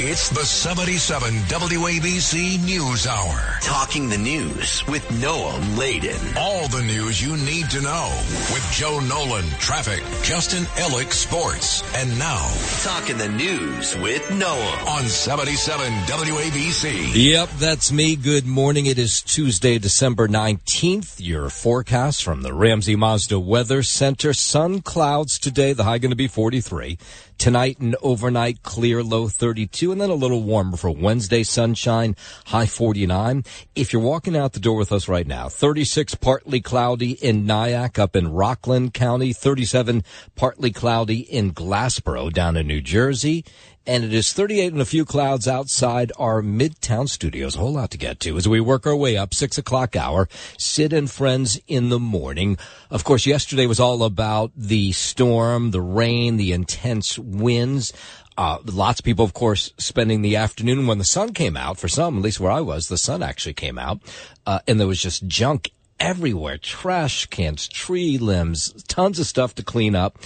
It's the 77 WABC News Hour. Talking the news with Noam Laden. All the news you need to know with Joe Nolan, traffic, Justin Ellick, sports. And now, Talking the news with Noam. on 77 WABC. Yep, that's me. Good morning. It is Tuesday, December 19th. Your forecast from the Ramsey Mazda Weather Center. Sun clouds today. The high going to be 43. Tonight and overnight clear, low 32, and then a little warmer for Wednesday sunshine, high 49. If you're walking out the door with us right now, 36 partly cloudy in Nyack up in Rockland County, 37 partly cloudy in Glassboro down in New Jersey, and it is 38 and a few clouds outside our Midtown studios. A whole lot to get to as we work our way up. Six o'clock hour. Sid and friends in the morning. Of course, yesterday was all about the storm, the rain, the intense winds. Uh, lots of people, of course, spending the afternoon when the sun came out. For some, at least where I was, the sun actually came out, uh, and there was just junk everywhere: trash cans, tree limbs, tons of stuff to clean up.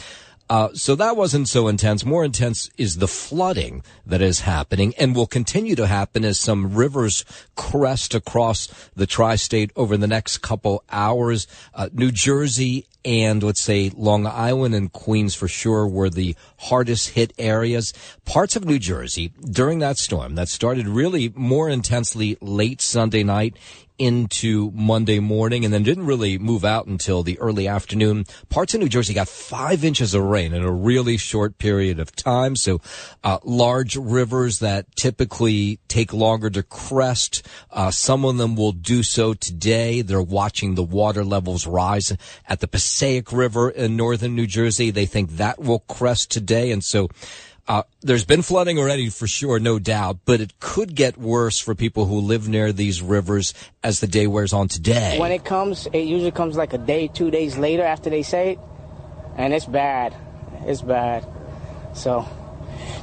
Uh, so that wasn't so intense. More intense is the flooding that is happening and will continue to happen as some rivers crest across the tri-state over the next couple hours. Uh, New Jersey and let's say Long Island and Queens for sure were the hardest hit areas. Parts of New Jersey during that storm that started really more intensely late Sunday night into Monday morning and then didn't really move out until the early afternoon. Parts of New Jersey got five inches of rain in a really short period of time. So, uh, large rivers that typically take longer to crest, uh, some of them will do so today. They're watching the water levels rise at the Passaic River in northern New Jersey. They think that will crest today. And so, uh, there's been flooding already for sure, no doubt, but it could get worse for people who live near these rivers as the day wears on today. When it comes, it usually comes like a day, two days later after they say it, and it's bad. It's bad. So,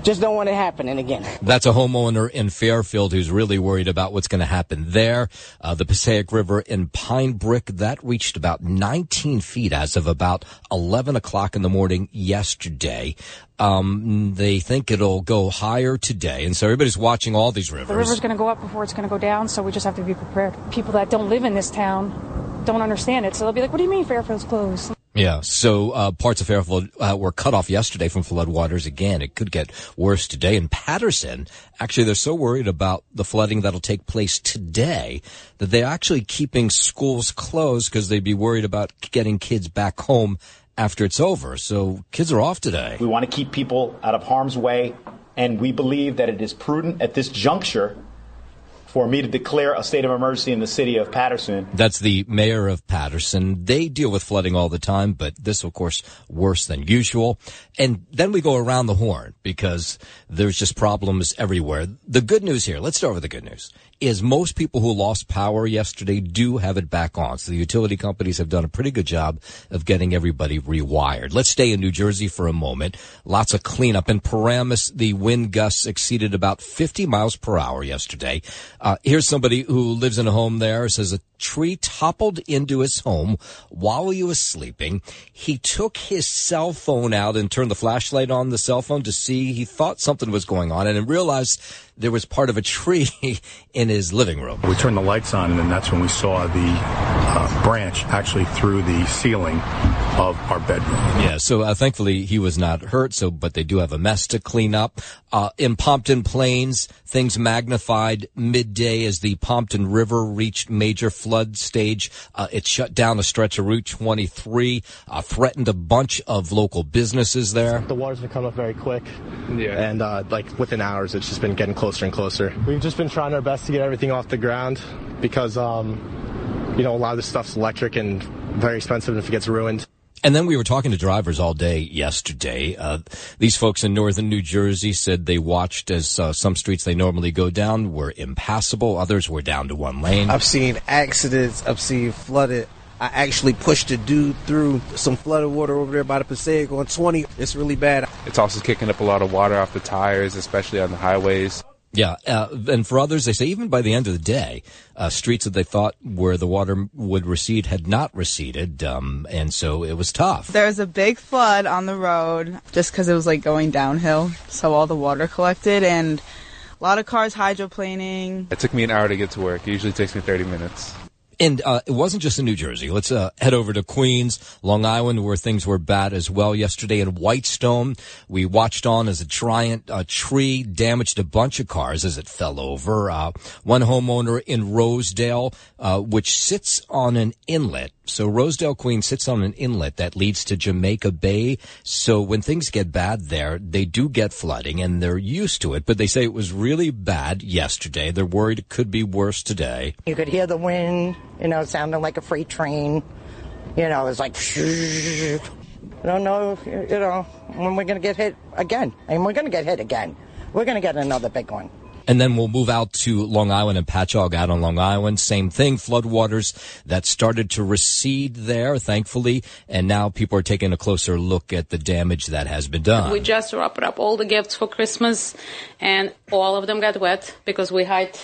just don't want it happening again. That's a homeowner in Fairfield who's really worried about what's going to happen there. Uh, the Passaic River in Pine Brook, that reached about 19 feet as of about 11 o'clock in the morning yesterday. Um, they think it'll go higher today. And so everybody's watching all these rivers. The river's going to go up before it's going to go down, so we just have to be prepared. People that don't live in this town don't understand it, so they'll be like, "What do you mean Fairfield's closed?" Yeah, so uh, parts of Fairfield uh, were cut off yesterday from floodwaters again. It could get worse today. In Paterson, actually, they're so worried about the flooding that'll take place today that they're actually keeping schools closed because they'd be worried about getting kids back home after it's over. So kids are off today. We want to keep people out of harm's way, and we believe that it is prudent at this juncture for me to declare a state of emergency in the city of Paterson. That's the mayor of Paterson. They deal with flooding all the time, but this, of course, worse than usual. And then we go around the horn because there's just problems everywhere. The good news here, let's start with the good news, is most people who lost power yesterday do have it back on. So the utility companies have done a pretty good job of getting everybody rewired. Let's stay in New Jersey for a moment. Lots of cleanup. In Paramus, the wind gusts exceeded about 50 miles per hour yesterday. Uh, here's somebody who lives in a home there, says a tree toppled into his home while he was sleeping. He took his cell phone out and turned the flashlight on the cell phone to see. He thought something was going on and realized there was part of a tree in his living room. We turned the lights on, and then that's when we saw the uh, branch actually through the ceiling of our bedroom. Yeah, so uh, thankfully he was not hurt. So, but they do have a mess to clean up. Uh, in Pompton Plains, things magnified midday as the Pompton River reached major flood stage. Uh, it shut down a stretch of Route 23, uh, threatened a bunch of local businesses there. The water's been coming up very quick. Yeah. And uh, like within hours, it's just been getting closer and closer. We've just been trying our best to get everything off the ground because, um, you know, a lot of this stuff's electric and very expensive if it gets ruined. And then we were talking to drivers all day yesterday. Uh, these folks in northern New Jersey said they watched as uh, some streets they normally go down were impassable. Others were down to one lane. I've seen accidents. I've seen flooded. I actually pushed a dude through some flooded water over there by the Passaic on 20. It's really bad. It's also kicking up a lot of water off the tires, especially on the highways. Yeah, uh, and for others, they say even by the end of the day, uh, streets that they thought where the water would recede had not receded, um, and so it was tough. There was a big flood on the road just because it was like going downhill, so all the water collected and a lot of cars hydroplaning. It took me an hour to get to work. It usually takes me 30 minutes. And uh, it wasn't just in New Jersey. Let's uh, head over to Queens, Long Island, where things were bad as well. Yesterday in Whitestone, we watched on as a giant uh, tree damaged a bunch of cars as it fell over. Uh, one homeowner in Rosedale, uh, which sits on an inlet. So Rosedale, Queen sits on an inlet that leads to Jamaica Bay. So when things get bad there, they do get flooding and they're used to it. But they say it was really bad yesterday. They're worried it could be worse today. You could hear the wind you know, sounding like a freight train. You know, it's like, I don't know, you know, when we're going to get hit again. I And we're going to get hit again. We're going to get another big one. And then we'll move out to Long Island and Patchogue out on Long Island. Same thing, floodwaters that started to recede there, thankfully. And now people are taking a closer look at the damage that has been done. We just wrapped up all the gifts for Christmas and all of them got wet because we hide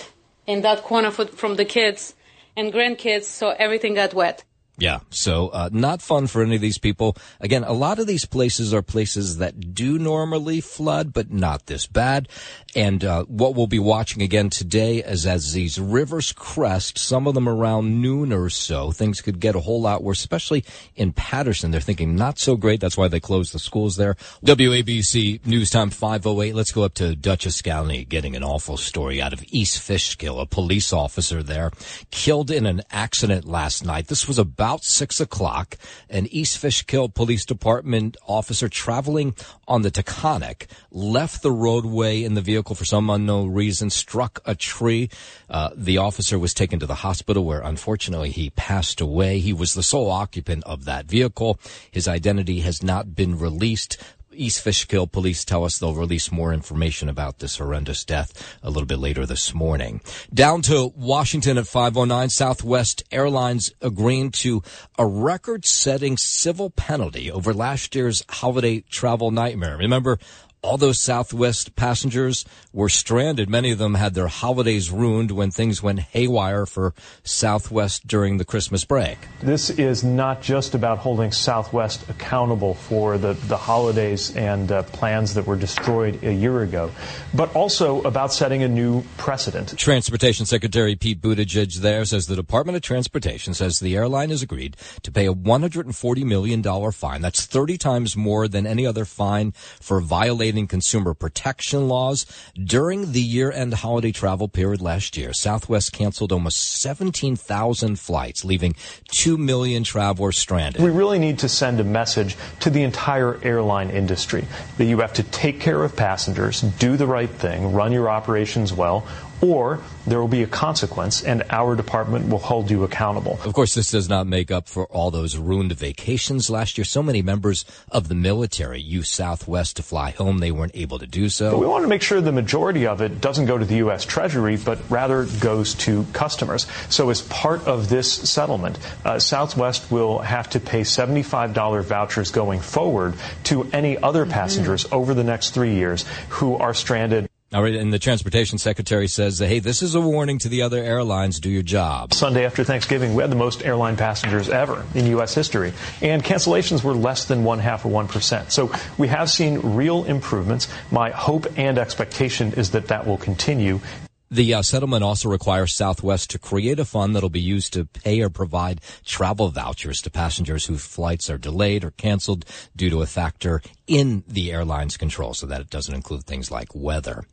in that corner from the kids and grandkids, so everything got wet. Yeah, so uh, not fun for any of these people. Again, a lot of these places are places that do normally flood, but not this bad. And uh, what we'll be watching again today is as these rivers crest, some of them around noon or so, things could get a whole lot worse, especially in Paterson. They're thinking not so great. That's why they closed the schools there. WABC News Time 508. Let's go up to Dutchess County, getting an awful story out of East Fishkill. A police officer there killed in an accident last night. This was about six o'clock. An East Fishkill Police Department officer traveling on the Taconic left the roadway in the vehicle for some unknown reason struck a tree. Uh, the officer was taken to the hospital where unfortunately he passed away. He was the sole occupant of that vehicle. His identity has not been released. East Fishkill police tell us they'll release more information about this horrendous death a little bit later this morning. Down to Washington at 509, Southwest Airlines agreeing to a record setting civil penalty over last year's holiday travel nightmare. Remember, all those Southwest passengers were stranded. Many of them had their holidays ruined when things went haywire for Southwest during the Christmas break. This is not just about holding Southwest accountable for the, the holidays and uh, plans that were destroyed a year ago, but also about setting a new precedent. Transportation Secretary Pete Buttigieg there says the Department of Transportation says the airline has agreed to pay a $140 million fine. That's 30 times more than any other fine for violating violating consumer protection laws. During the year-end holiday travel period last year, Southwest canceled almost 17,000 flights, leaving 2 million travelers stranded. We really need to send a message to the entire airline industry that you have to take care of passengers, do the right thing, run your operations well, or there will be a consequence and our department will hold you accountable. Of course, this does not make up for all those ruined vacations last year. So many members of the military used Southwest to fly home. They weren't able to do so. But we want to make sure the majority of it doesn't go to the U.S. Treasury, but rather goes to customers. So as part of this settlement, uh, Southwest will have to pay $75 vouchers going forward to any other mm-hmm. passengers mm-hmm. over the next three years who are stranded all right, and the transportation secretary says, hey, this is a warning to the other airlines, do your job. Sunday after Thanksgiving, we had the most airline passengers ever in U.S. history, and cancellations were less than one half of 1%. So we have seen real improvements. My hope and expectation is that that will continue. The uh, settlement also requires Southwest to create a fund that'll be used to pay or provide travel vouchers to passengers whose flights are delayed or canceled due to a factor in the airline's control, so that it doesn't include things like weather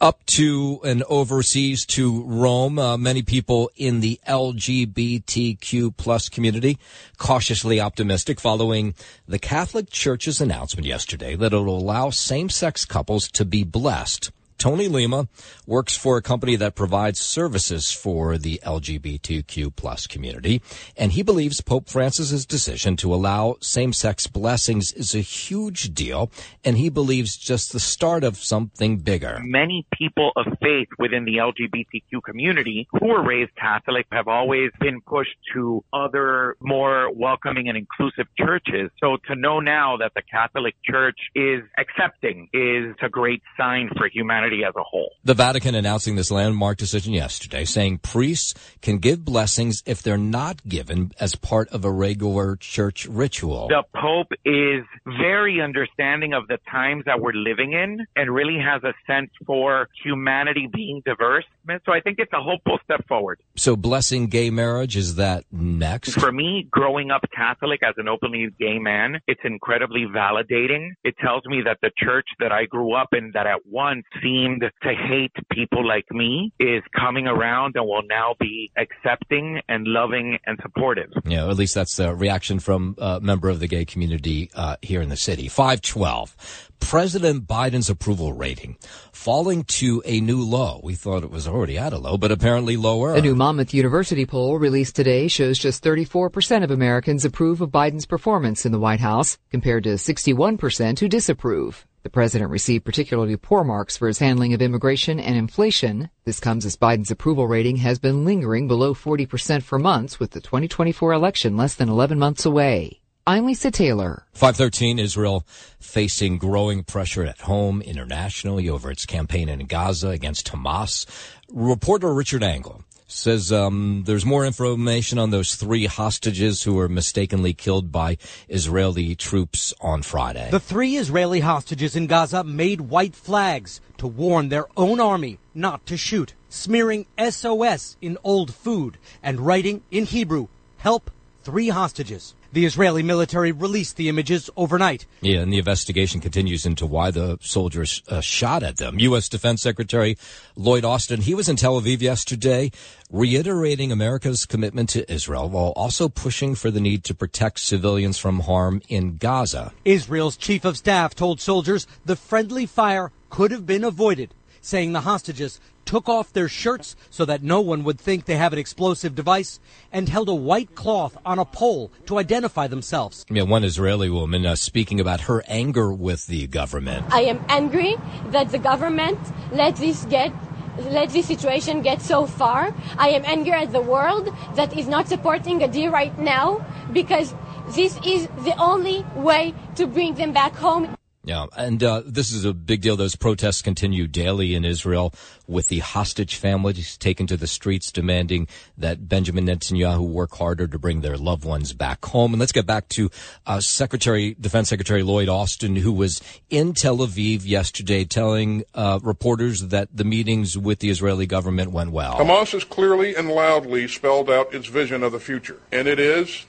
up to and overseas to Rome. Uh, many people in the LGBTQ plus community cautiously optimistic following the Catholic Church's announcement yesterday that it will allow same-sex couples to be blessed Tony Lima works for a company that provides services for the LGBTQ plus community, and he believes Pope Francis's decision to allow same-sex blessings is a huge deal, and he believes just the start of something bigger. Many people of faith within the LGBTQ community who were raised Catholic have always been pushed to other more welcoming and inclusive churches. So to know now that the Catholic Church is accepting is a great sign for humanity humanity as a whole. The Vatican announcing this landmark decision yesterday, saying priests can give blessings if they're not given as part of a regular church ritual. The Pope is very understanding of the times that we're living in and really has a sense for humanity being diverse. So I think it's a hopeful step forward. So blessing gay marriage, is that next? For me, growing up Catholic as an openly gay man, it's incredibly validating. It tells me that the church that I grew up in that at once seemed to hate people like me is coming around and will now be accepting and loving and supportive. Yeah, at least that's the reaction from a member of the gay community uh, here in the city. 512. President Biden's approval rating falling to a new low. We thought it was already at a low, but apparently lower. A new Monmouth University poll released today shows just 34% of Americans approve of Biden's performance in the White House, compared to 61% who disapprove. The president received particularly poor marks for his handling of immigration and inflation. This comes as Biden's approval rating has been lingering below 40% for months with the 2024 election less than 11 months away. I'm Lisa Taylor. 513 Israel facing growing pressure at home internationally over its campaign in Gaza against Hamas. Reporter Richard Engel says um, there's more information on those three hostages who were mistakenly killed by Israeli troops on Friday. The three Israeli hostages in Gaza made white flags to warn their own army not to shoot, smearing SOS in old food and writing in Hebrew, help three hostages. The Israeli military released the images overnight. Yeah, and the investigation continues into why the soldiers uh, shot at them. U.S. Defense Secretary Lloyd Austin, he was in Tel Aviv yesterday, reiterating America's commitment to Israel while also pushing for the need to protect civilians from harm in Gaza. Israel's chief of staff told soldiers the friendly fire could have been avoided, saying the hostages took off their shirts so that no one would think they have an explosive device, and held a white cloth on a pole to identify themselves. Yeah, one Israeli woman uh, speaking about her anger with the government. I am angry that the government let this get let this situation get so far. I am angry at the world that is not supporting a deal right now because this is the only way to bring them back home. Yeah, and uh, this is a big deal. Those protests continue daily in Israel with the hostage families taken to the streets demanding that Benjamin Netanyahu work harder to bring their loved ones back home. And let's get back to uh, Secretary, Defense Secretary Lloyd Austin, who was in Tel Aviv yesterday telling uh, reporters that the meetings with the Israeli government went well. Hamas has clearly and loudly spelled out its vision of the future, and it is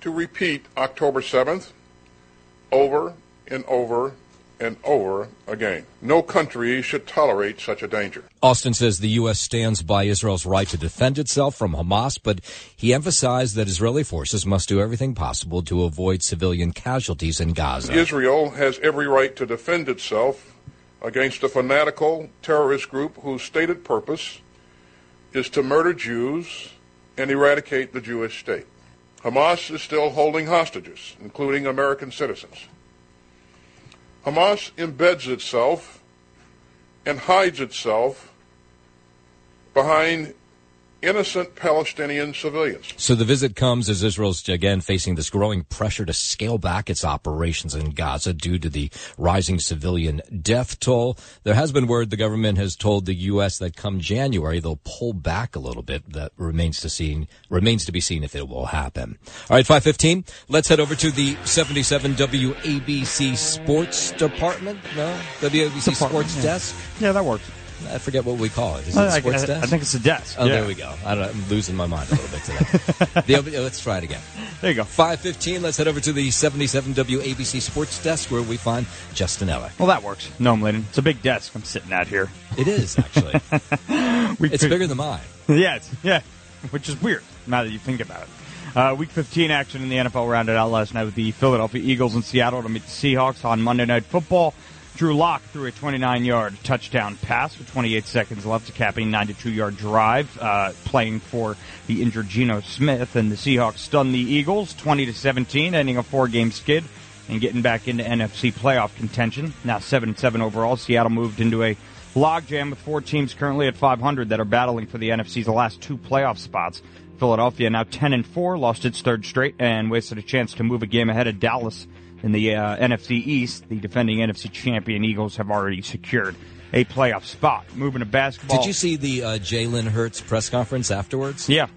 to repeat October 7th over and over and over again. No country should tolerate such a danger. Austin says the U.S. stands by Israel's right to defend itself from Hamas, but he emphasized that Israeli forces must do everything possible to avoid civilian casualties in Gaza. Israel has every right to defend itself against a fanatical terrorist group whose stated purpose is to murder Jews and eradicate the Jewish state. Hamas is still holding hostages, including American citizens. Hamas embeds itself and hides itself behind innocent Palestinian civilians. So the visit comes as Israel's again facing this growing pressure to scale back its operations in Gaza due to the rising civilian death toll. There has been word the government has told the U.S. that come January they'll pull back a little bit. That remains to seen remains to be seen if it will happen. All right, five fifteen. Let's head over to the seventy seven WABC Sports Department. No, WABC Sports yeah. Desk. Yeah, that works. I forget what we call it. Is it I, sports I, desk? I think it's a desk. Oh, yeah. there we go. I don't, I'm losing my mind a little bit today. the, let's try it again. There you go. 515. Let's head over to the 77 WABC Sports Desk where we find Justin Ellick. Well, that works. No, I'm Layden. It's a big desk I'm sitting at here. It is, actually. it's bigger than mine. Yeah, it's, yeah, which is weird now that you think about it. Uh, week 15 action in the NFL rounded out last night with the Philadelphia Eagles in Seattle to meet the Seahawks on Monday Night Football. Drew Lock threw a 29-yard touchdown pass with 28 seconds left to cap a 92-yard drive, uh, playing for the injured Geno Smith, and the Seahawks stunned the Eagles 20 to 17, ending a four-game skid and getting back into NFC playoff contention. Now 7-7 overall. Seattle moved into a logjam with four teams currently at 500 that are battling for the NFC's last two playoff spots. Philadelphia now 10 and 4, lost its third straight, and wasted a chance to move a game ahead of Dallas in the uh, NFC East, the defending NFC champion Eagles have already secured a playoff spot. Moving to basketball. Did you see the uh, Jalen Hurts press conference afterwards? Yeah.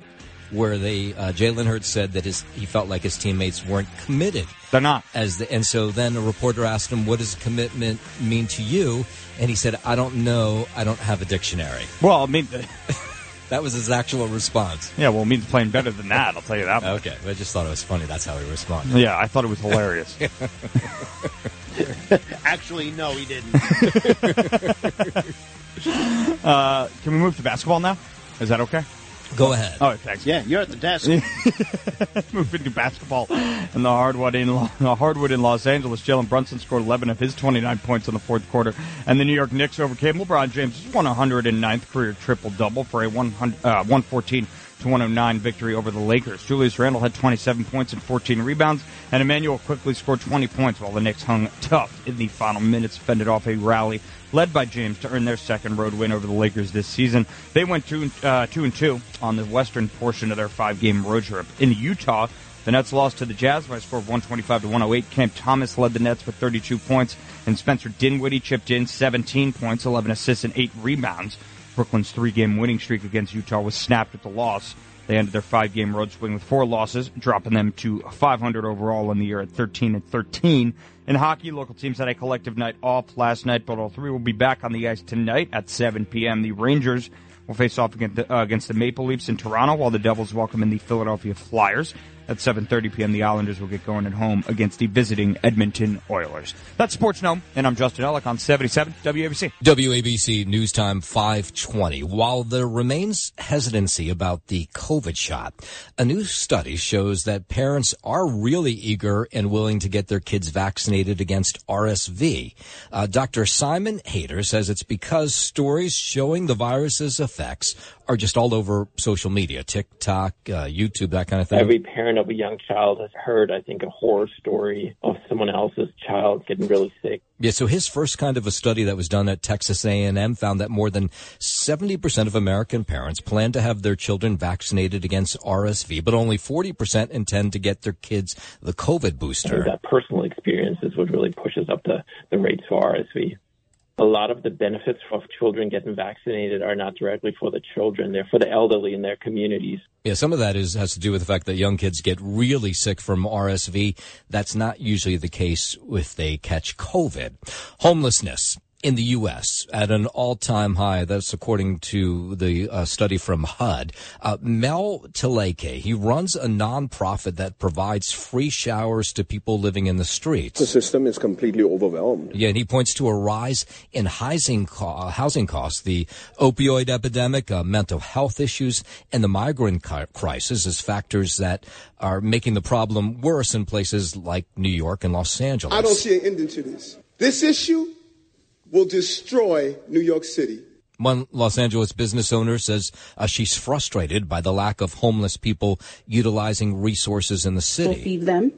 Where they uh, Jalen Hurts said that his he felt like his teammates weren't committed. They're not. As the, and so then a reporter asked him, "What does commitment mean to you?" And he said, "I don't know. I don't have a dictionary." Well, I mean, that was his actual response. Yeah, well, it means playing better than that. I'll tell you that. Much. Okay, I just thought it was funny. That's how he responded. Yeah, I thought it was hilarious. Actually, no, he didn't. uh, can we move to basketball now? Is that okay? Go ahead. Oh, thanks. Yeah, you're at the desk. Moving to basketball and the hardwood in the hardwood in Los Angeles. Jalen Brunson scored 11 of his 29 points in the fourth quarter, and the New York Knicks overcame LeBron James' 109th career triple double for a 100, uh, 114 to 109 victory over the Lakers. Julius Randle had 27 points and 14 rebounds, and Immanuel Quickley scored 20 points while the Knicks hung tough in the final minutes, fended off a rally led by James to earn their second road win over the Lakers this season. They went two, uh, two and two on the western portion of their five-game road trip. In Utah, the Nets lost to the Jazz by a score of 125 to 108. Cam Thomas led the Nets with 32 points, and Spencer Dinwiddie chipped in 17 points, 11 assists, and 8 rebounds. Brooklyn's three-game winning streak against Utah was snapped with the loss. They ended their five-game road swing with four losses, dropping them to 500 overall in the year at 13 and 13. In hockey, local teams had a collective night off last night, but all three will be back on the ice tonight at 7 p.m. The Rangers will face off against the, uh, against the Maple Leafs in Toronto, while the Devils welcome in the Philadelphia Flyers. At 7.30 p.m., the Islanders will get going at home against the visiting Edmonton Oilers. That's Sports Noam, and I'm Justin Ellick on 77 WABC. WABC News Time 520. While there remains hesitancy about the COVID shot, a new study shows that parents are really eager and willing to get their kids vaccinated against RSV. Uh, Dr. Simon Hayter says it's because stories showing the virus's effects are just all over social media, TikTok, uh, YouTube, that kind of thing. Every parent of a young child has heard, I think, a horror story of someone else's child getting really sick. Yeah, so his first kind of a study that was done at Texas A&M found that more than 70% of American parents plan to have their children vaccinated against RSV, but only 40% intend to get their kids the COVID booster. That personal experience is what really pushes up the, the rates for RSV a lot of the benefits of children getting vaccinated are not directly for the children; they're for the elderly in their communities. Yeah, some of that is has to do with the fact that young kids get really sick from RSV. That's not usually the case if they catch COVID. Homelessness in the U.S. at an all-time high. That's according to the uh, study from HUD. Uh, Mel Tileke, he runs a nonprofit that provides free showers to people living in the streets. The system is completely overwhelmed. Yeah, and he points to a rise in housing, co- housing costs, the opioid epidemic, uh, mental health issues, and the migrant crisis as factors that are making the problem worse in places like New York and Los Angeles. I don't see an ending to this. This issue will destroy New York City. One Los Angeles business owner says uh, she's frustrated by the lack of homeless people utilizing resources in the city. We'll feed them.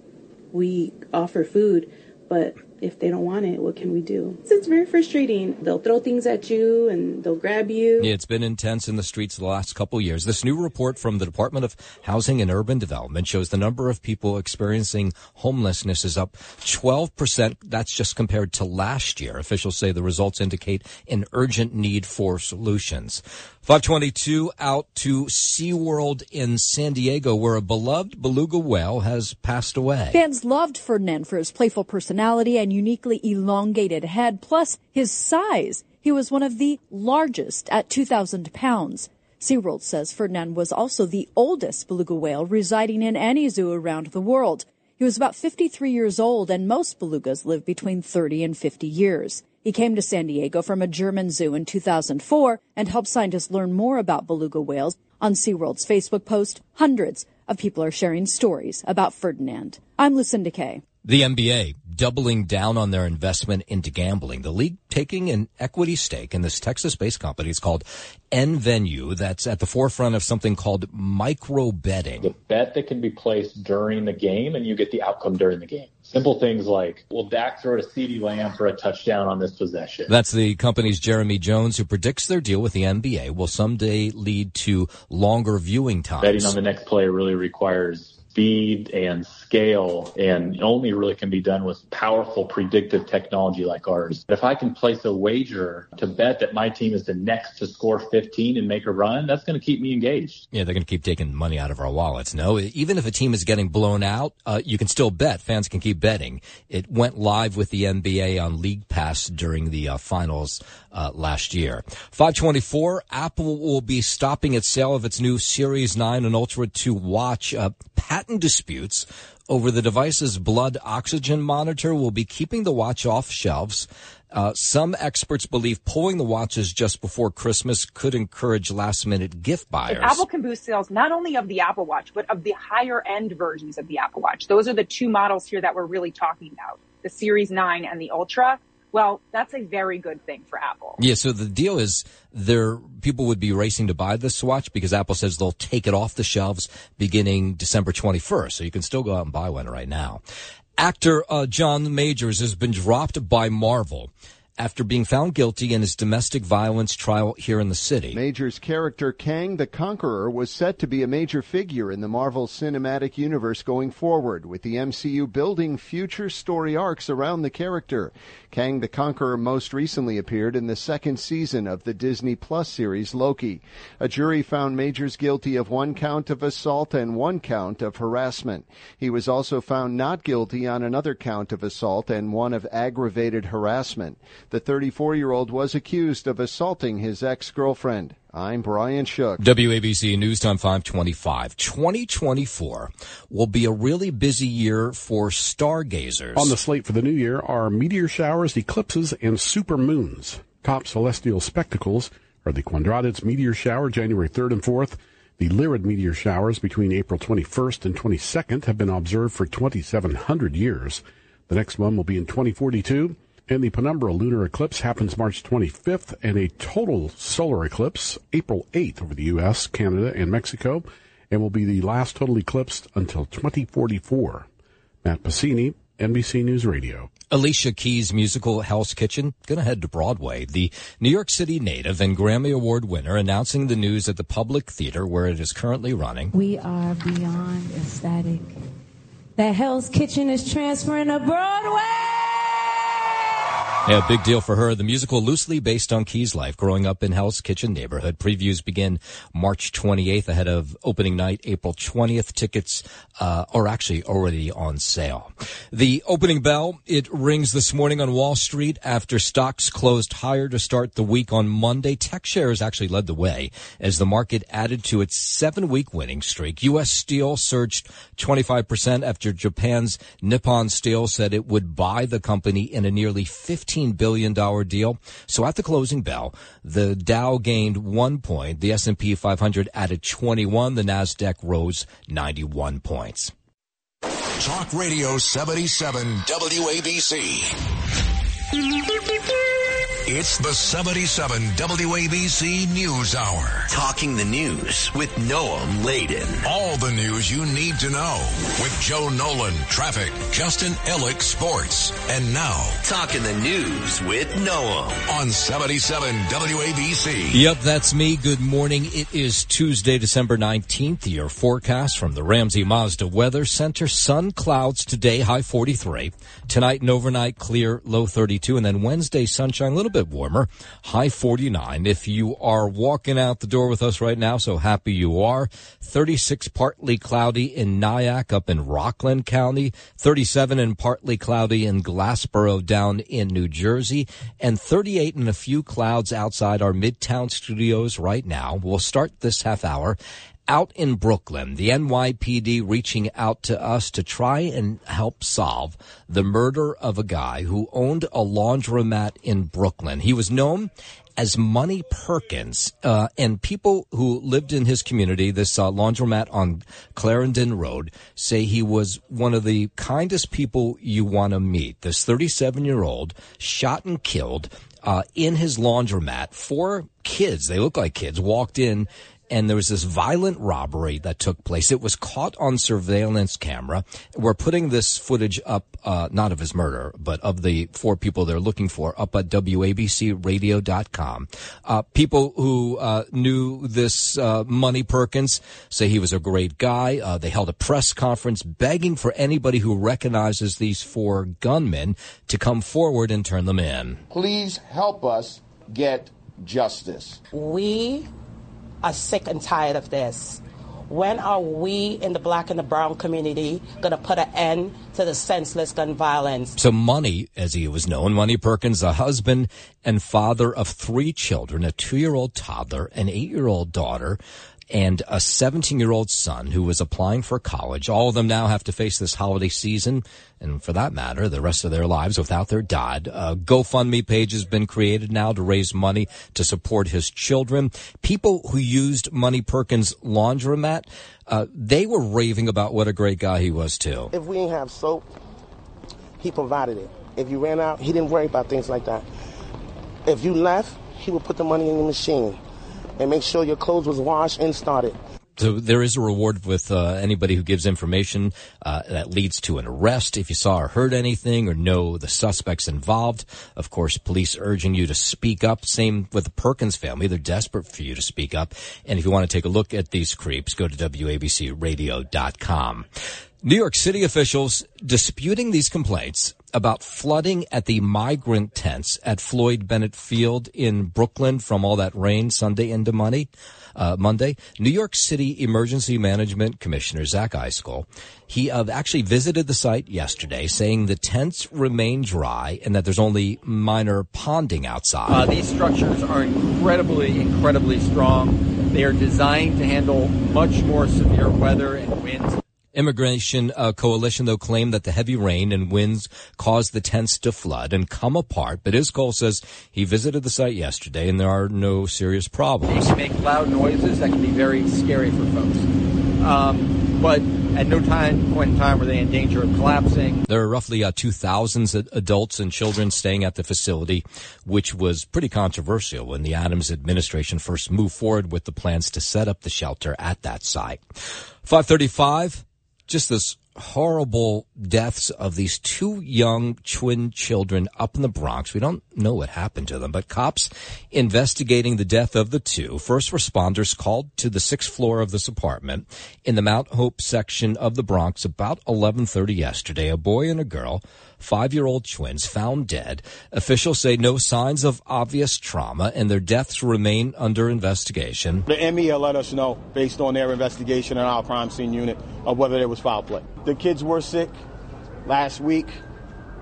We offer food, but if they don't want it, what can we do? It's very frustrating. They'll throw things at you and they'll grab you. Yeah, it's been intense in the streets the last couple years. This new report from the Department of Housing and Urban Development shows the number of people experiencing homelessness is up 12%. That's just compared to last year. Officials say the results indicate an urgent need for solutions. 522 out to SeaWorld in San Diego, where a beloved beluga whale has passed away. Fans loved Ferdinand for his playful personality and uniquely elongated head, plus his size. He was one of the largest at 2,000 pounds. SeaWorld says Ferdinand was also the oldest beluga whale residing in any zoo around the world. He was about 53 years old, and most belugas live between 30 and 50 years. He came to San Diego from a German zoo in 2004 and helped scientists learn more about beluga whales. On SeaWorld's Facebook post, hundreds of people are sharing stories about Ferdinand. I'm Lucinda Kay. The NBA doubling down on their investment into gambling. The league taking an equity stake in this Texas-based company. It's called nVenue. That's at the forefront of something called micro betting. The bet that can be placed during the game and you get the outcome during the game. Simple things like, will Dak throw to CeeDee Lamb for a touchdown on this possession? That's the company's Jeremy Jones, who predicts their deal with the NBA will someday lead to longer viewing times. Betting on the next play really requires speed and scale and only really can be done with powerful predictive technology like ours. If I can place a wager to bet that my team is the next to score 15 and make a run, that's going to keep me engaged. Yeah, they're going to keep taking money out of our wallets. No, even if a team is getting blown out, uh, you can still bet. Fans can keep betting. It went live with the NBA on League Pass during the uh, finals uh, last year. 524, Apple will be stopping its sale of its new Series 9 and Ultra 2 watch. Uh, patent disputes over the device's blood oxygen monitor will be keeping the watch off shelves. Uh, some experts believe pulling the watches just before Christmas could encourage last minute gift buyers. If Apple can boost sales not only of the Apple Watch, but of the higher end versions of the Apple Watch. Those are the two models here that we're really talking about the Series 9 and the Ultra. Well, that's a very good thing for Apple. Yeah, so the deal is there people would be racing to buy this watch because Apple says they'll take it off the shelves beginning December 21st. So you can still go out and buy one right now. Actor uh, John Majors has been dropped by Marvel after being found guilty in his domestic violence trial here in the city. Major's character Kang the Conqueror was set to be a major figure in the Marvel Cinematic Universe going forward, with the MCU building future story arcs around the character. Kang the Conqueror most recently appeared in the second season of the Disney Plus series Loki. A jury found Majors guilty of one count of assault and one count of harassment. He was also found not guilty on another count of assault and one of aggravated harassment. The 34 year old was accused of assaulting his ex girlfriend. I'm Brian Shook. WABC News Time 525. 2024 will be a really busy year for stargazers. On the slate for the new year are meteor showers, eclipses, and super moons. Top celestial spectacles are the Quadrantid meteor shower January 3rd and 4th. The Lyrid meteor showers between April 21st and 22nd have been observed for 2,700 years. The next one will be in 2042. And the penumbral lunar eclipse happens March 25th, and a total solar eclipse April 8th over the U.S., Canada, and Mexico, and will be the last total eclipse until 2044. Matt Pasini, NBC News Radio. Alicia Keys' musical Hell's Kitchen going to head to Broadway. The New York City native and Grammy Award winner announcing the news at the Public Theater where it is currently running. We are beyond ecstatic that Hell's Kitchen is transferring to Broadway. Yeah, big deal for her. The musical loosely based on Key's life growing up in Hell's Kitchen neighborhood. Previews begin March 28th ahead of opening night, April 20th. Tickets uh, are actually already on sale. The opening bell, it rings this morning on Wall Street after stocks closed higher to start the week on Monday. Tech shares actually led the way as the market added to its seven week winning streak. U.S. Steel surged 25% after Japan's Nippon Steel said it would buy the company in a nearly 15 $15 billion deal. So at the closing bell, the Dow gained one point, the S&P 500 added 21, the NASDAQ rose 91 points. Talk Radio 77 WABC. It's the 77 WABC News Hour. Talking the news with Noam Laden. All the news you need to know with Joe Nolan, traffic, Justin Ellick, sports. And now, Talking the news with Noam on 77 WABC. Yep, that's me. Good morning. It is Tuesday, December 19th. Your forecast from the Ramsey Mazda Weather Center. Sun clouds today, high 43. Tonight and overnight, clear, low 32. And then Wednesday, sunshine, a little bit warmer, high 49. If you are walking out the door with us right now, so happy you are. 36 partly cloudy in Nyack up in Rockland County, 37 and partly cloudy in Glassboro down in New Jersey, and 38 and a few clouds outside our Midtown studios right now. We'll start this half hour out in Brooklyn, the NYPD reaching out to us to try and help solve the murder of a guy who owned a laundromat in Brooklyn. He was known as Money Perkins, uh, and people who lived in his community, this uh, laundromat on Clarendon Road, say he was one of the kindest people you want to meet. This 37 year old shot and killed uh, in his laundromat. Four kids, they look like kids, walked in and there was this violent robbery that took place. It was caught on surveillance camera. We're putting this footage up, uh, not of his murder, but of the four people they're looking for up at WABCradio.com. Uh, people who uh, knew this uh, Money Perkins say he was a great guy. Uh, they held a press conference begging for anybody who recognizes these four gunmen to come forward and turn them in. Please help us get justice. We are sick and tired of this. When are we in the black and the brown community going to put an end to the senseless gun violence? So Money, as he was known, Money Perkins, a husband and father of three children, a two-year-old toddler, an eight-year-old daughter, and a 17 year old son who was applying for college. All of them now have to face this holiday season, and for that matter, the rest of their lives without their dad. A GoFundMe page has been created now to raise money to support his children. People who used Money Perkins' laundromat, uh, they were raving about what a great guy he was too. If we didn't have soap, he provided it. If you ran out, he didn't worry about things like that. If you left, he would put the money in the machine and make sure your clothes was washed and started. So there is a reward with uh, anybody who gives information uh, that leads to an arrest. If you saw or heard anything or know the suspects involved, of course, police urging you to speak up. Same with the Perkins family; they're desperate for you to speak up. And if you want to take a look at these creeps, go to wabcradio.com. New York City officials disputing these complaints about flooding at the migrant tents at Floyd Bennett Field in Brooklyn from all that rain Sunday into Monday. Uh, Monday, New York City Emergency Management Commissioner Zach Iscol, he uh, actually visited the site yesterday, saying the tents remain dry and that there's only minor ponding outside. Uh, these structures are incredibly, incredibly strong. They are designed to handle much more severe weather and winds. Immigration uh, Coalition, though, claimed that the heavy rain and winds caused the tents to flood and come apart. But Iscol says he visited the site yesterday and there are no serious problems. They make loud noises that can be very scary for folks. Um, but at no time point in time were they in danger of collapsing. There are roughly uh, 2,000 adults and children staying at the facility, which was pretty controversial when the Adams administration first moved forward with the plans to set up the shelter at that site. 535 just this horrible deaths of these two young twin children up in the Bronx. We don't know what happened to them, but cops investigating the death of the two first responders called to the sixth floor of this apartment in the Mount Hope section of the Bronx about 11:30 yesterday. A boy and a girl five-year-old twins found dead. Officials say no signs of obvious trauma and their deaths remain under investigation. The MEL let us know, based on their investigation in our crime scene unit, of whether there was foul play. The kids were sick last week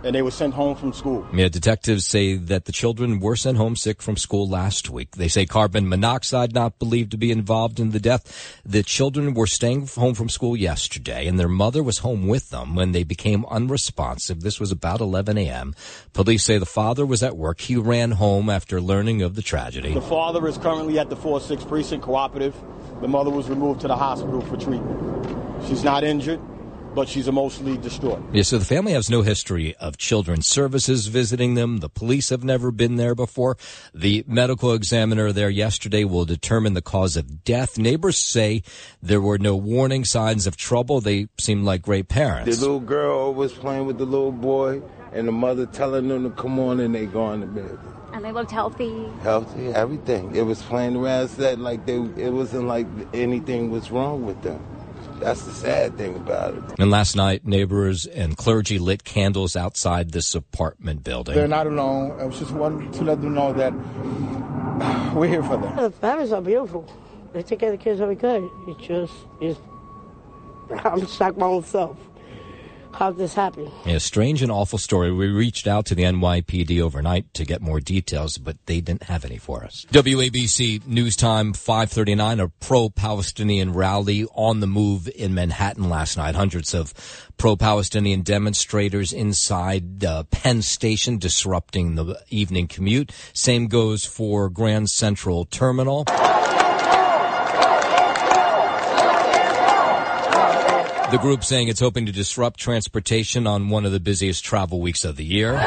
and they were sent home from school. Yeah, detectives say that the children were sent home sick from school last week. They say carbon monoxide not believed to be involved in the death. The children were staying home from school yesterday and their mother was home with them when they became unresponsive. This was about 11 a.m. Police say the father was at work. He ran home after learning of the tragedy. The father is currently at the 4-6 precinct cooperative. The mother was removed to the hospital for treatment. She's not injured but she's emotionally distraught. Yeah, so the family has no history of children's services visiting them. The police have never been there before. The medical examiner there yesterday will determine the cause of death. Neighbors say there were no warning signs of trouble. They seem like great parents. The little girl was playing with the little boy, and the mother telling them to come on, and they go going to bed. And they looked healthy. Healthy, everything. It was playing around set like they. It wasn't like anything was wrong with them. That's the sad thing about it. And last night, neighbors and clergy lit candles outside this apartment building. They're not alone. I was just wanting to let them know that we're here for them. The families are beautiful. They take care of the kids very good. It just is. I'm shocked by own self. How this happened? Yeah, strange and awful story. We reached out to the NYPD overnight to get more details, but they didn't have any for us. WABC News Time 539, a pro-Palestinian rally on the move in Manhattan last night. Hundreds of pro-Palestinian demonstrators inside uh, Penn Station disrupting the evening commute. Same goes for Grand Central Terminal. The group saying it's hoping to disrupt transportation on one of the busiest travel weeks of the year. All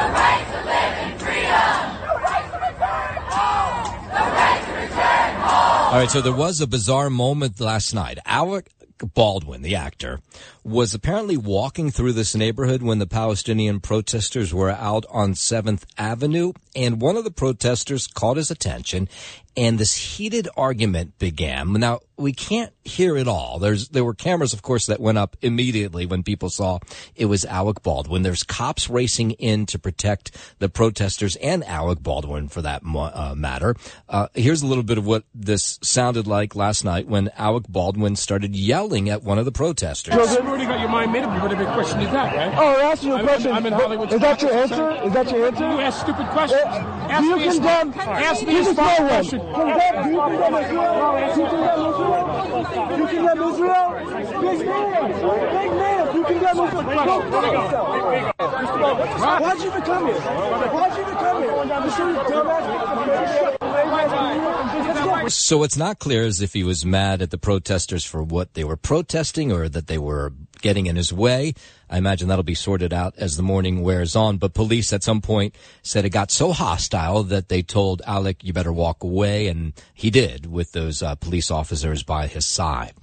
right, so there was a bizarre moment last night. Alec Baldwin, the actor, was apparently walking through this neighborhood when the Palestinian protesters were out on 7th Avenue, and one of the protesters caught his attention, and this heated argument began. Now, we can't hear it all. There's there were cameras, of course, that went up immediately when people saw it was Alec Baldwin. There's cops racing in to protect the protesters and Alec Baldwin, for that uh, matter. Uh, here's a little bit of what this sounded like last night when Alec Baldwin started yelling at one of the protesters. Already got your mind made up. What a big question is that, right? Oh, ask you a I'm, question. I'm in Hollywood. Is that your answer? Is that your answer? You ask stupid questions. Eh, ask do you condemn? ask me a smart question. Do you condemn Israel? Do you condemn Israel? Do you condemn Israel? Big man. Big man. Go, go, go. Why'd you even come here? Why'd you even come here? So it's not clear as if he was mad at the protesters for what they were protesting or that they were getting in his way. I imagine that'll be sorted out as the morning wears on. But police at some point said it got so hostile that they told Alec, you better walk away. And he did with those uh, police officers by his side.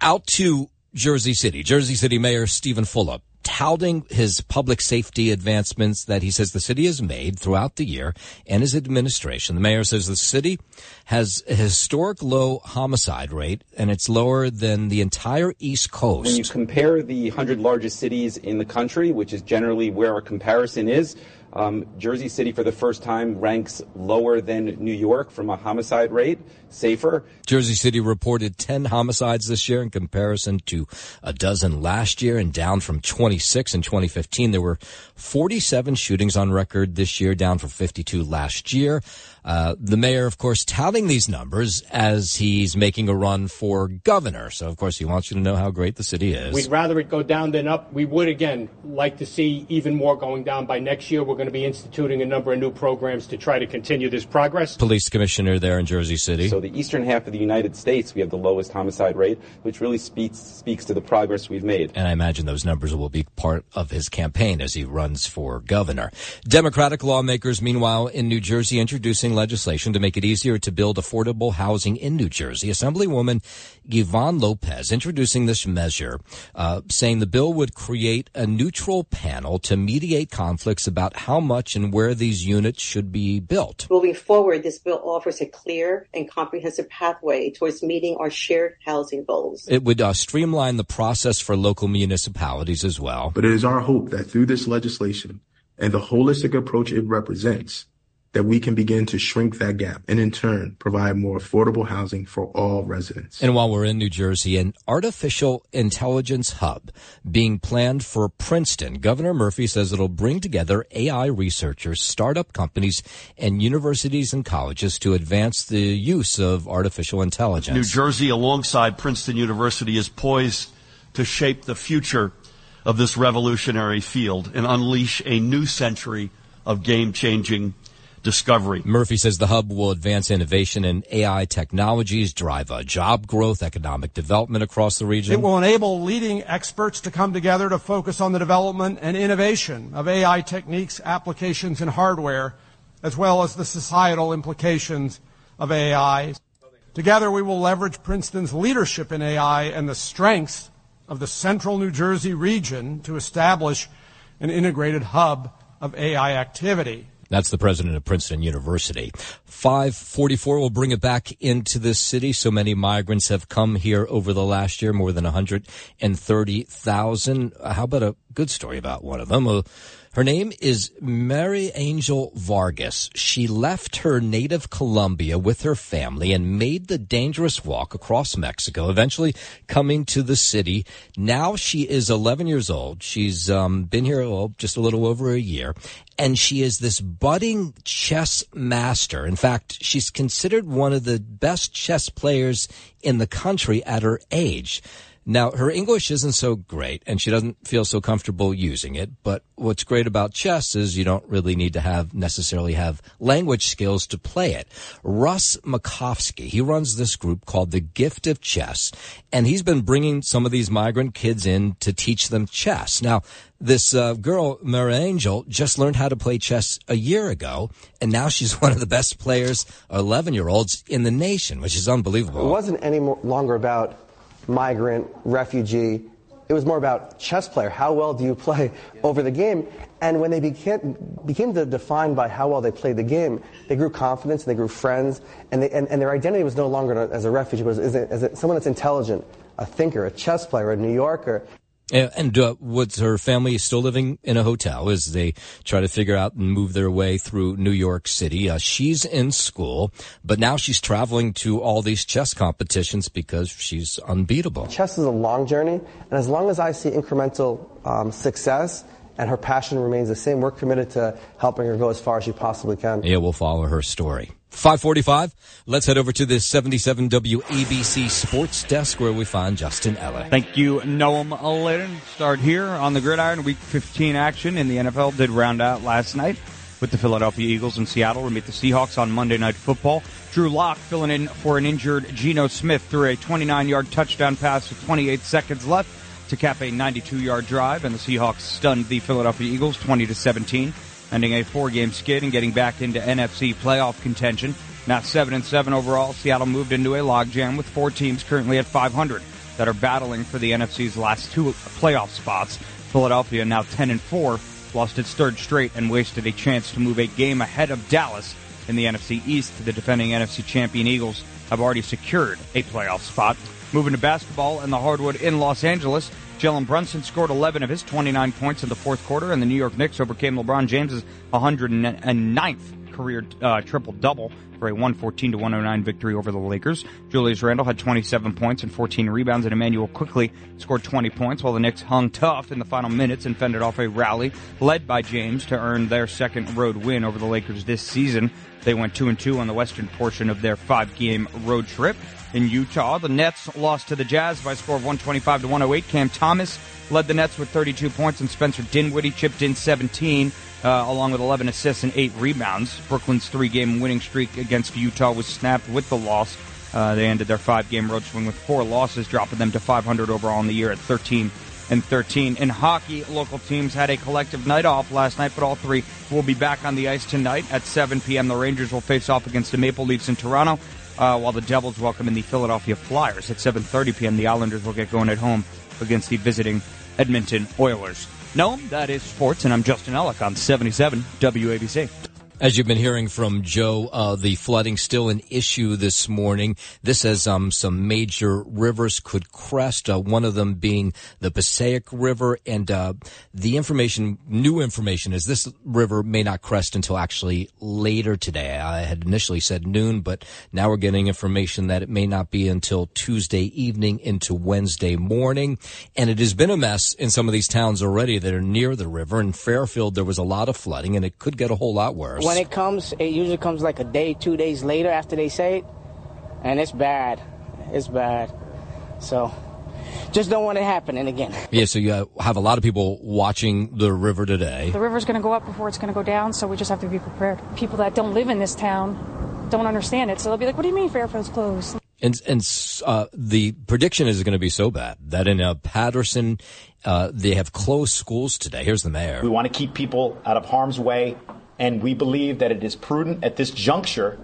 Out to Jersey City. Jersey City Mayor Steven Fulop touting his public safety advancements that he says the city has made throughout the year and his administration. The mayor says the city has a historic low homicide rate and it's lower than the entire East Coast. When you compare the 100 largest cities in the country, which is generally where our comparison is, um, Jersey City, for the first time, ranks lower than New York from a homicide rate, safer. Jersey City reported 10 homicides this year in comparison to a dozen last year and down from 26 in 2015. There were 47 shootings on record this year, down from 52 last year. Uh, the mayor, of course, touting these numbers as he's making a run for governor. So, of course, he wants you to know how great the city is. We'd rather it go down than up. We would, again, like to see even more going down by next year. We're going to be instituting a number of new programs to try to continue this progress. Police commissioner there in Jersey City. So the eastern half of the United States, we have the lowest homicide rate, which really speaks speaks to the progress we've made. And I imagine those numbers will be part of his campaign as he runs for governor. Democratic lawmakers, meanwhile, in New Jersey, introducing legislation to make it easier to build affordable housing in New Jersey. Assemblywoman Yvonne Lopez introducing this measure, uh, saying the bill would create a neutral panel to mediate conflicts about how much and where these units should be built. Moving forward, this bill offers a clear and comprehensive pathway towards meeting our shared housing goals. It would uh, streamline the process for local municipalities as well. But it is our hope that through this legislation and the holistic approach it represents, that we can begin to shrink that gap and in turn provide more affordable housing for all residents. And while we're in New Jersey, an artificial intelligence hub being planned for Princeton. Governor Murphy says it'll bring together AI researchers, startup companies, and universities and colleges to advance the use of artificial intelligence. New Jersey, alongside Princeton University, is poised to shape the future of this revolutionary field and unleash a new century of game changing discovery. Murphy says the hub will advance innovation in AI technologies, drive job growth, economic development across the region. It will enable leading experts to come together to focus on the development and innovation of AI techniques, applications, and hardware, as well as the societal implications of AI. Together, we will leverage Princeton's leadership in AI and the strengths of the central New Jersey region to establish an integrated hub of AI activity. That's the president of Princeton University. 544 will bring it back into this city. So many migrants have come here over the last year, more than 130,000. How about a good story about one of them? Her name is Mary Angel Vargas. She left her native Colombia with her family and made the dangerous walk across Mexico, eventually coming to the city. Now she is 11 years old. She's um, been here oh, just a little over a year, and she is this budding chess master. In fact, she's considered one of the best chess players in the country at her age. Now, her English isn't so great and she doesn't feel so comfortable using it, but what's great about chess is you don't really need to have necessarily have language skills to play it. Russ Makofsky, he runs this group called the Gift of Chess, and he's been bringing some of these migrant kids in to teach them chess. Now, this uh, girl, Mara Angel, just learned how to play chess a year ago, and now she's one of the best players, 11 year olds in the nation, which is unbelievable. It wasn't any more, longer about migrant, refugee. It was more about chess player. How well do you play over the game? And when they became, became defined by how well they played the game, they grew confidence, and they grew friends, and, they, and, and their identity was no longer as a refugee, but as, a, as a, someone that's intelligent, a thinker, a chess player, a New Yorker. And uh, was her family still living in a hotel as they try to figure out and move their way through New York City? Uh, she's in school, but now she's traveling to all these chess competitions because she's unbeatable. Chess is a long journey, and as long as I see incremental um, success and her passion remains the same, we're committed to helping her go as far as she possibly can. Yeah, we'll follow her story. 545. Let's head over to the 77 WABC Sports Desk where we find Justin Eller. Thank you, Noam Laden. Start here on the gridiron. Week 15 action in the NFL did round out last night with the Philadelphia Eagles in Seattle to meet the Seahawks on Monday Night Football. Drew Lock filling in for an injured Geno Smith threw a 29-yard touchdown pass with 28 seconds left to cap a 92-yard drive, and the Seahawks stunned the Philadelphia Eagles 20 to 17 ending a four-game skid and getting back into NFC playoff contention. Now seven and seven overall, Seattle moved into a logjam with four teams currently at 500 that are battling for the NFC's last two playoff spots. Philadelphia now 10 and four, lost its third straight and wasted a chance to move a game ahead of Dallas in the NFC East. The defending NFC champion Eagles have already secured a playoff spot. Moving to basketball and the hardwood in Los Angeles, Jalen Brunson scored 11 of his 29 points in the fourth quarter, and the New York Knicks overcame LeBron James's 109th career uh, triple double for a 114 to 109 victory over the Lakers. Julius Randle had 27 points and 14 rebounds, and Immanuel Quickley scored 20 points, while the Knicks hung tough in the final minutes and fended off a rally led by James to earn their second road win over the Lakers this season. They went two and two on the western portion of their five-game road trip in Utah. The Nets lost to the Jazz by a score of 125 to 108. Cam Thomas led the Nets with 32 points, and Spencer Dinwiddie chipped in 17, uh, along with 11 assists and 8 rebounds. Brooklyn's three-game winning streak against Utah was snapped with the loss. Uh, they ended their five-game road swing with four losses, dropping them to 500 overall in the year at 13 and 13. In hockey, local teams had a collective night off last night, but all three will be back on the ice tonight at 7 p.m. The Rangers will face off against the Maple Leafs in Toronto uh, while the Devils welcome in the Philadelphia Flyers at 7:30 p.m. The Islanders will get going at home against the visiting Edmonton Oilers. No, that is sports, and I'm Justin Ellick on 77 WABC. As you've been hearing from Joe, uh, the flooding still an issue this morning. This has um, some major rivers could crest. Uh, one of them being the Passaic River, and uh, the information, new information, is this river may not crest until actually later today. I had initially said noon, but now we're getting information that it may not be until Tuesday evening into Wednesday morning. And it has been a mess in some of these towns already that are near the river. In Fairfield, there was a lot of flooding, and it could get a whole lot worse when it comes, it usually comes like a day, two days later after they say it, and it's bad. It's bad. So just don't want it happening again. Yeah, so you have a lot of people watching the river today. The river's going to go up before it's going to go down, so we just have to be prepared. People that don't live in this town don't understand it, so they'll be like, "What do you mean Fairfield's closed?" And and uh, the prediction is going to be so bad that in uh, Paterson, uh, they have closed schools today. Here's the mayor. We want to keep people out of harm's way and we believe that it is prudent at this juncture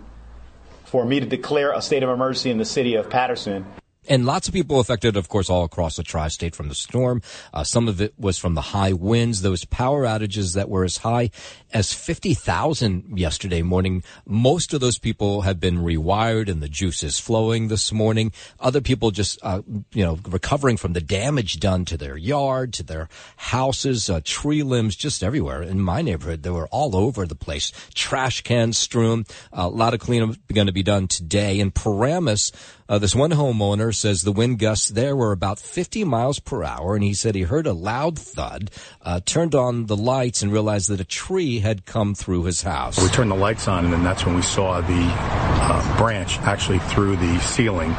for me to declare a state of emergency in the city of Paterson. And lots of people affected, of course, all across the tri-state from the storm. Uh, some of it was from the high winds, those power outages that were as high as 50,000 yesterday morning. Most of those people have been rewired and the juice is flowing this morning. Other people just, uh, you know, recovering from the damage done to their yard, to their houses, uh, tree limbs, just everywhere. In my neighborhood, they were all over the place. Trash cans strewn. a lot of cleanup going to be done today. In Paramus, uh, this one homeowner says the wind gusts there were about 50 miles per hour, and he said he heard a loud thud, uh, turned on the lights, and realized that a tree had come through his house. We turned the lights on, and then that's when we saw the uh, branch actually through the ceiling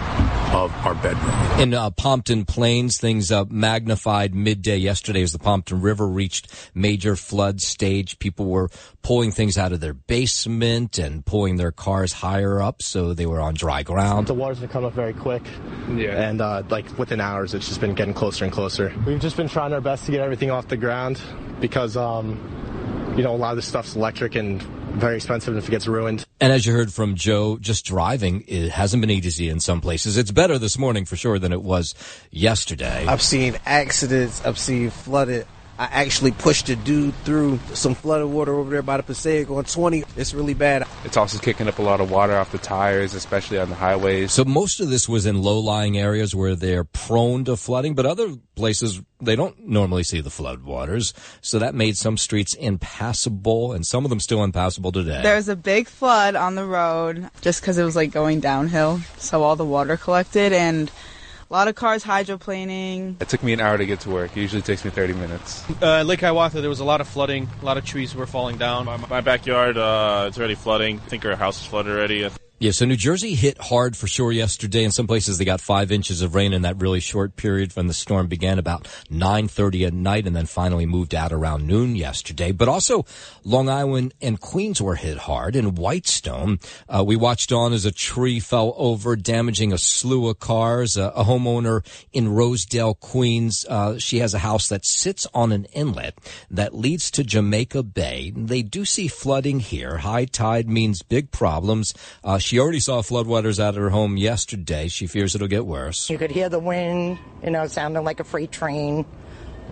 of our bedroom. In uh, Pompton Plains, things uh, magnified midday yesterday as the Pompton River reached major flood stage. People were pulling things out of their basement and pulling their cars higher up so they were on dry ground. The water's been coming up very quick. Yeah. And uh, like within hours, it's just been getting closer and closer. We've just been trying our best to get everything off the ground because, um, you know, a lot of this stuff's electric and very expensive if it gets ruined. And as you heard from Joe, just driving, it hasn't been easy in some places. It's better this morning for sure than it was yesterday. I've seen accidents. I've seen flooded. I actually pushed a dude through some flooded water over there by the Passaic on 20. It's really bad. It's also kicking up a lot of water off the tires, especially on the highways. So most of this was in low-lying areas where they're prone to flooding, but other places they don't normally see the flood waters. So that made some streets impassable and some of them still impassable today. There was a big flood on the road just because it was like going downhill. So all the water collected and a lot of cars hydroplaning. It took me an hour to get to work. It usually takes me 30 minutes. Uh, Lake Hiawatha, there was a lot of flooding. A lot of trees were falling down. My, my backyard, uh, it's already flooding. I think our house is flooded already. Yeah, so New Jersey hit hard for sure yesterday. In some places, they got five inches of rain in that really short period when the storm began about 9.30 at night and then finally moved out around noon yesterday. But also, Long Island and Queens were hit hard. In Whitestone, uh, we watched on as a tree fell over, damaging a slew of cars. Uh, a homeowner in Rosedale, Queens, uh, she has a house that sits on an inlet that leads to Jamaica Bay. They do see flooding here. High tide means big problems. She already saw floodwaters at her home yesterday. She fears it'll get worse. You could hear the wind, you know, sounding like a freight train.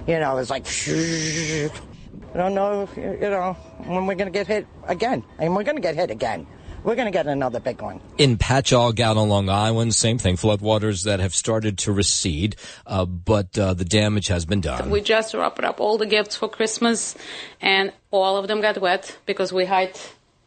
You know, it's like, I don't know, you know, when we're going to get hit again. And we're going to get hit again. We're going to get another big one. In Patchogue out on Long Island, same thing. Floodwaters that have started to recede, uh, but uh, the damage has been done. We just wrapped up all the gifts for Christmas, and all of them got wet because we hide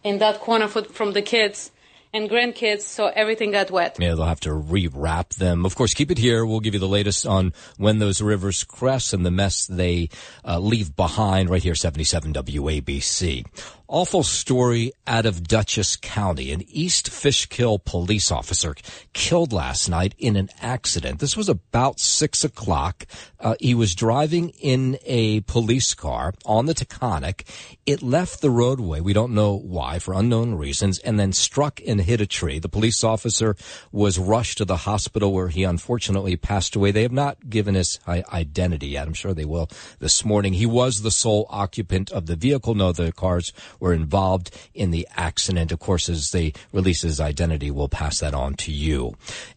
in that corner from the kids and grandkids, so everything got wet. Yeah, they'll have to rewrap them. Of course, keep it here. We'll give you the latest on when those rivers crest and the mess they uh, leave behind right here, 77 WABC. Awful story out of Dutchess County. An East Fishkill police officer killed last night in an accident. This was about six o'clock. Uh, he was driving in a police car on the Taconic. It left the roadway. We don't know why for unknown reasons and then struck and hit a tree. The police officer was rushed to the hospital where he unfortunately passed away. They have not given his identity yet. I'm sure they will this morning. He was the sole occupant of the vehicle. No, the cars were involved in the accident. Of course, as they release his identity, we'll pass that on to you.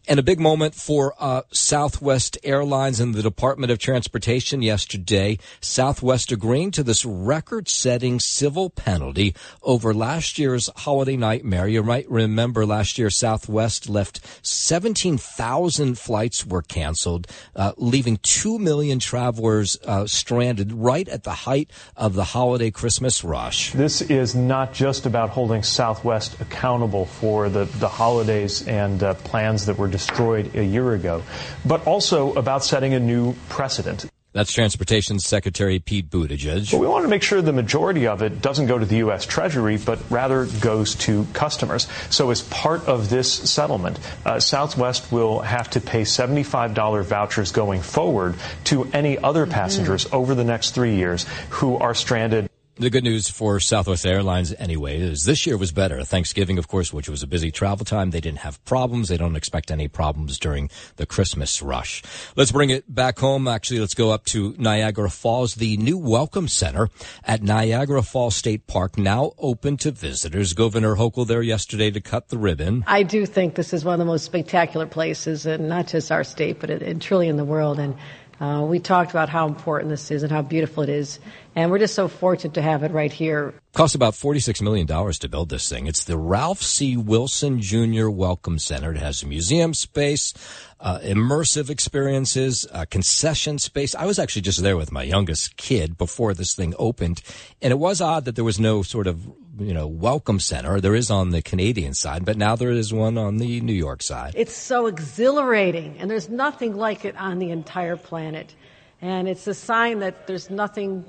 And a big moment for uh, Southwest Airlines and the Department of Transportation yesterday. Southwest agreeing to this record-setting civil penalty over last year's holiday nightmare. You might remember last year Southwest left 17,000 flights were canceled, uh, leaving 2 million travelers uh, stranded right at the height of the holiday Christmas rush. This is not just about holding Southwest accountable for the, the holidays and uh, plans that were destroyed a year ago, but also about setting a new precedent. That's Transportation Secretary Pete Buttigieg. But we want to make sure the majority of it doesn't go to the U.S. Treasury, but rather goes to customers. So as part of this settlement, uh, Southwest will have to pay $75 vouchers going forward to any other passengers mm-hmm. over the next three years who are stranded. The good news for Southwest Airlines, anyway, is this year was better. Thanksgiving, of course, which was a busy travel time. They didn't have problems. They don't expect any problems during the Christmas rush. Let's bring it back home. Actually, let's go up to Niagara Falls. The new Welcome Center at Niagara Falls State Park now open to visitors. Governor Hochul there yesterday to cut the ribbon. I do think this is one of the most spectacular places, and not just our state, but it, it truly in the world. And uh, we talked about how important this is and how beautiful it is, and we're just so fortunate to have it right here. Cost about $46 million to build this thing. It's the Ralph C. Wilson Jr. Welcome Center. It has a museum space, uh, immersive experiences, uh, concession space. I was actually just there with my youngest kid before this thing opened, and it was odd that there was no sort of you know welcome center. There is on the Canadian side, but now there is one on the New York side. It's so exhilarating, and there's nothing like it on the entire planet, and it's a sign that there's nothing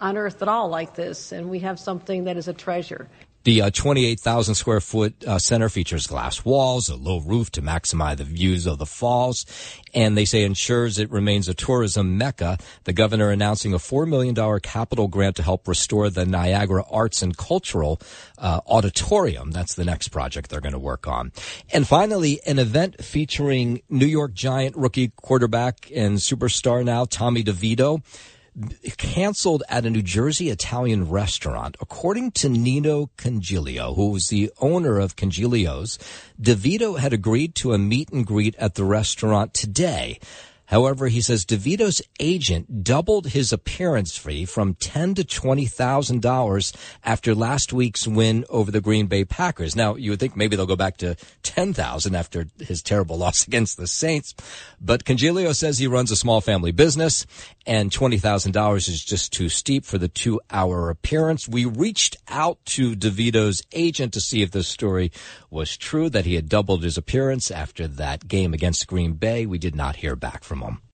on earth at all like this, and we have something that is a treasure. The uh, 28,000 square foot uh, center features glass walls, a low roof to maximize the views of the falls, and they say ensures it remains a tourism mecca. The governor announcing a $4 million capital grant to help restore the Niagara Arts and Cultural uh, Auditorium. That's the next project they're going to work on. And finally, an event featuring New York Giant rookie quarterback and superstar now, Tommy DeVito canceled at a New Jersey Italian restaurant. According to Nino Coniglio, who was the owner of Coniglio's, DeVito had agreed to a meet and greet at the restaurant today. However, he says DeVito's agent doubled his appearance fee from ten to twenty thousand dollars after last week's win over the Green Bay Packers. Now, you would think maybe they'll go back to ten thousand after his terrible loss against the Saints, but Coniglio says he runs a small family business, and twenty thousand dollars is just too steep for the two-hour appearance. We reached out to DeVito's agent to see if this story was true that he had doubled his appearance after that game against Green Bay. We did not hear back from him.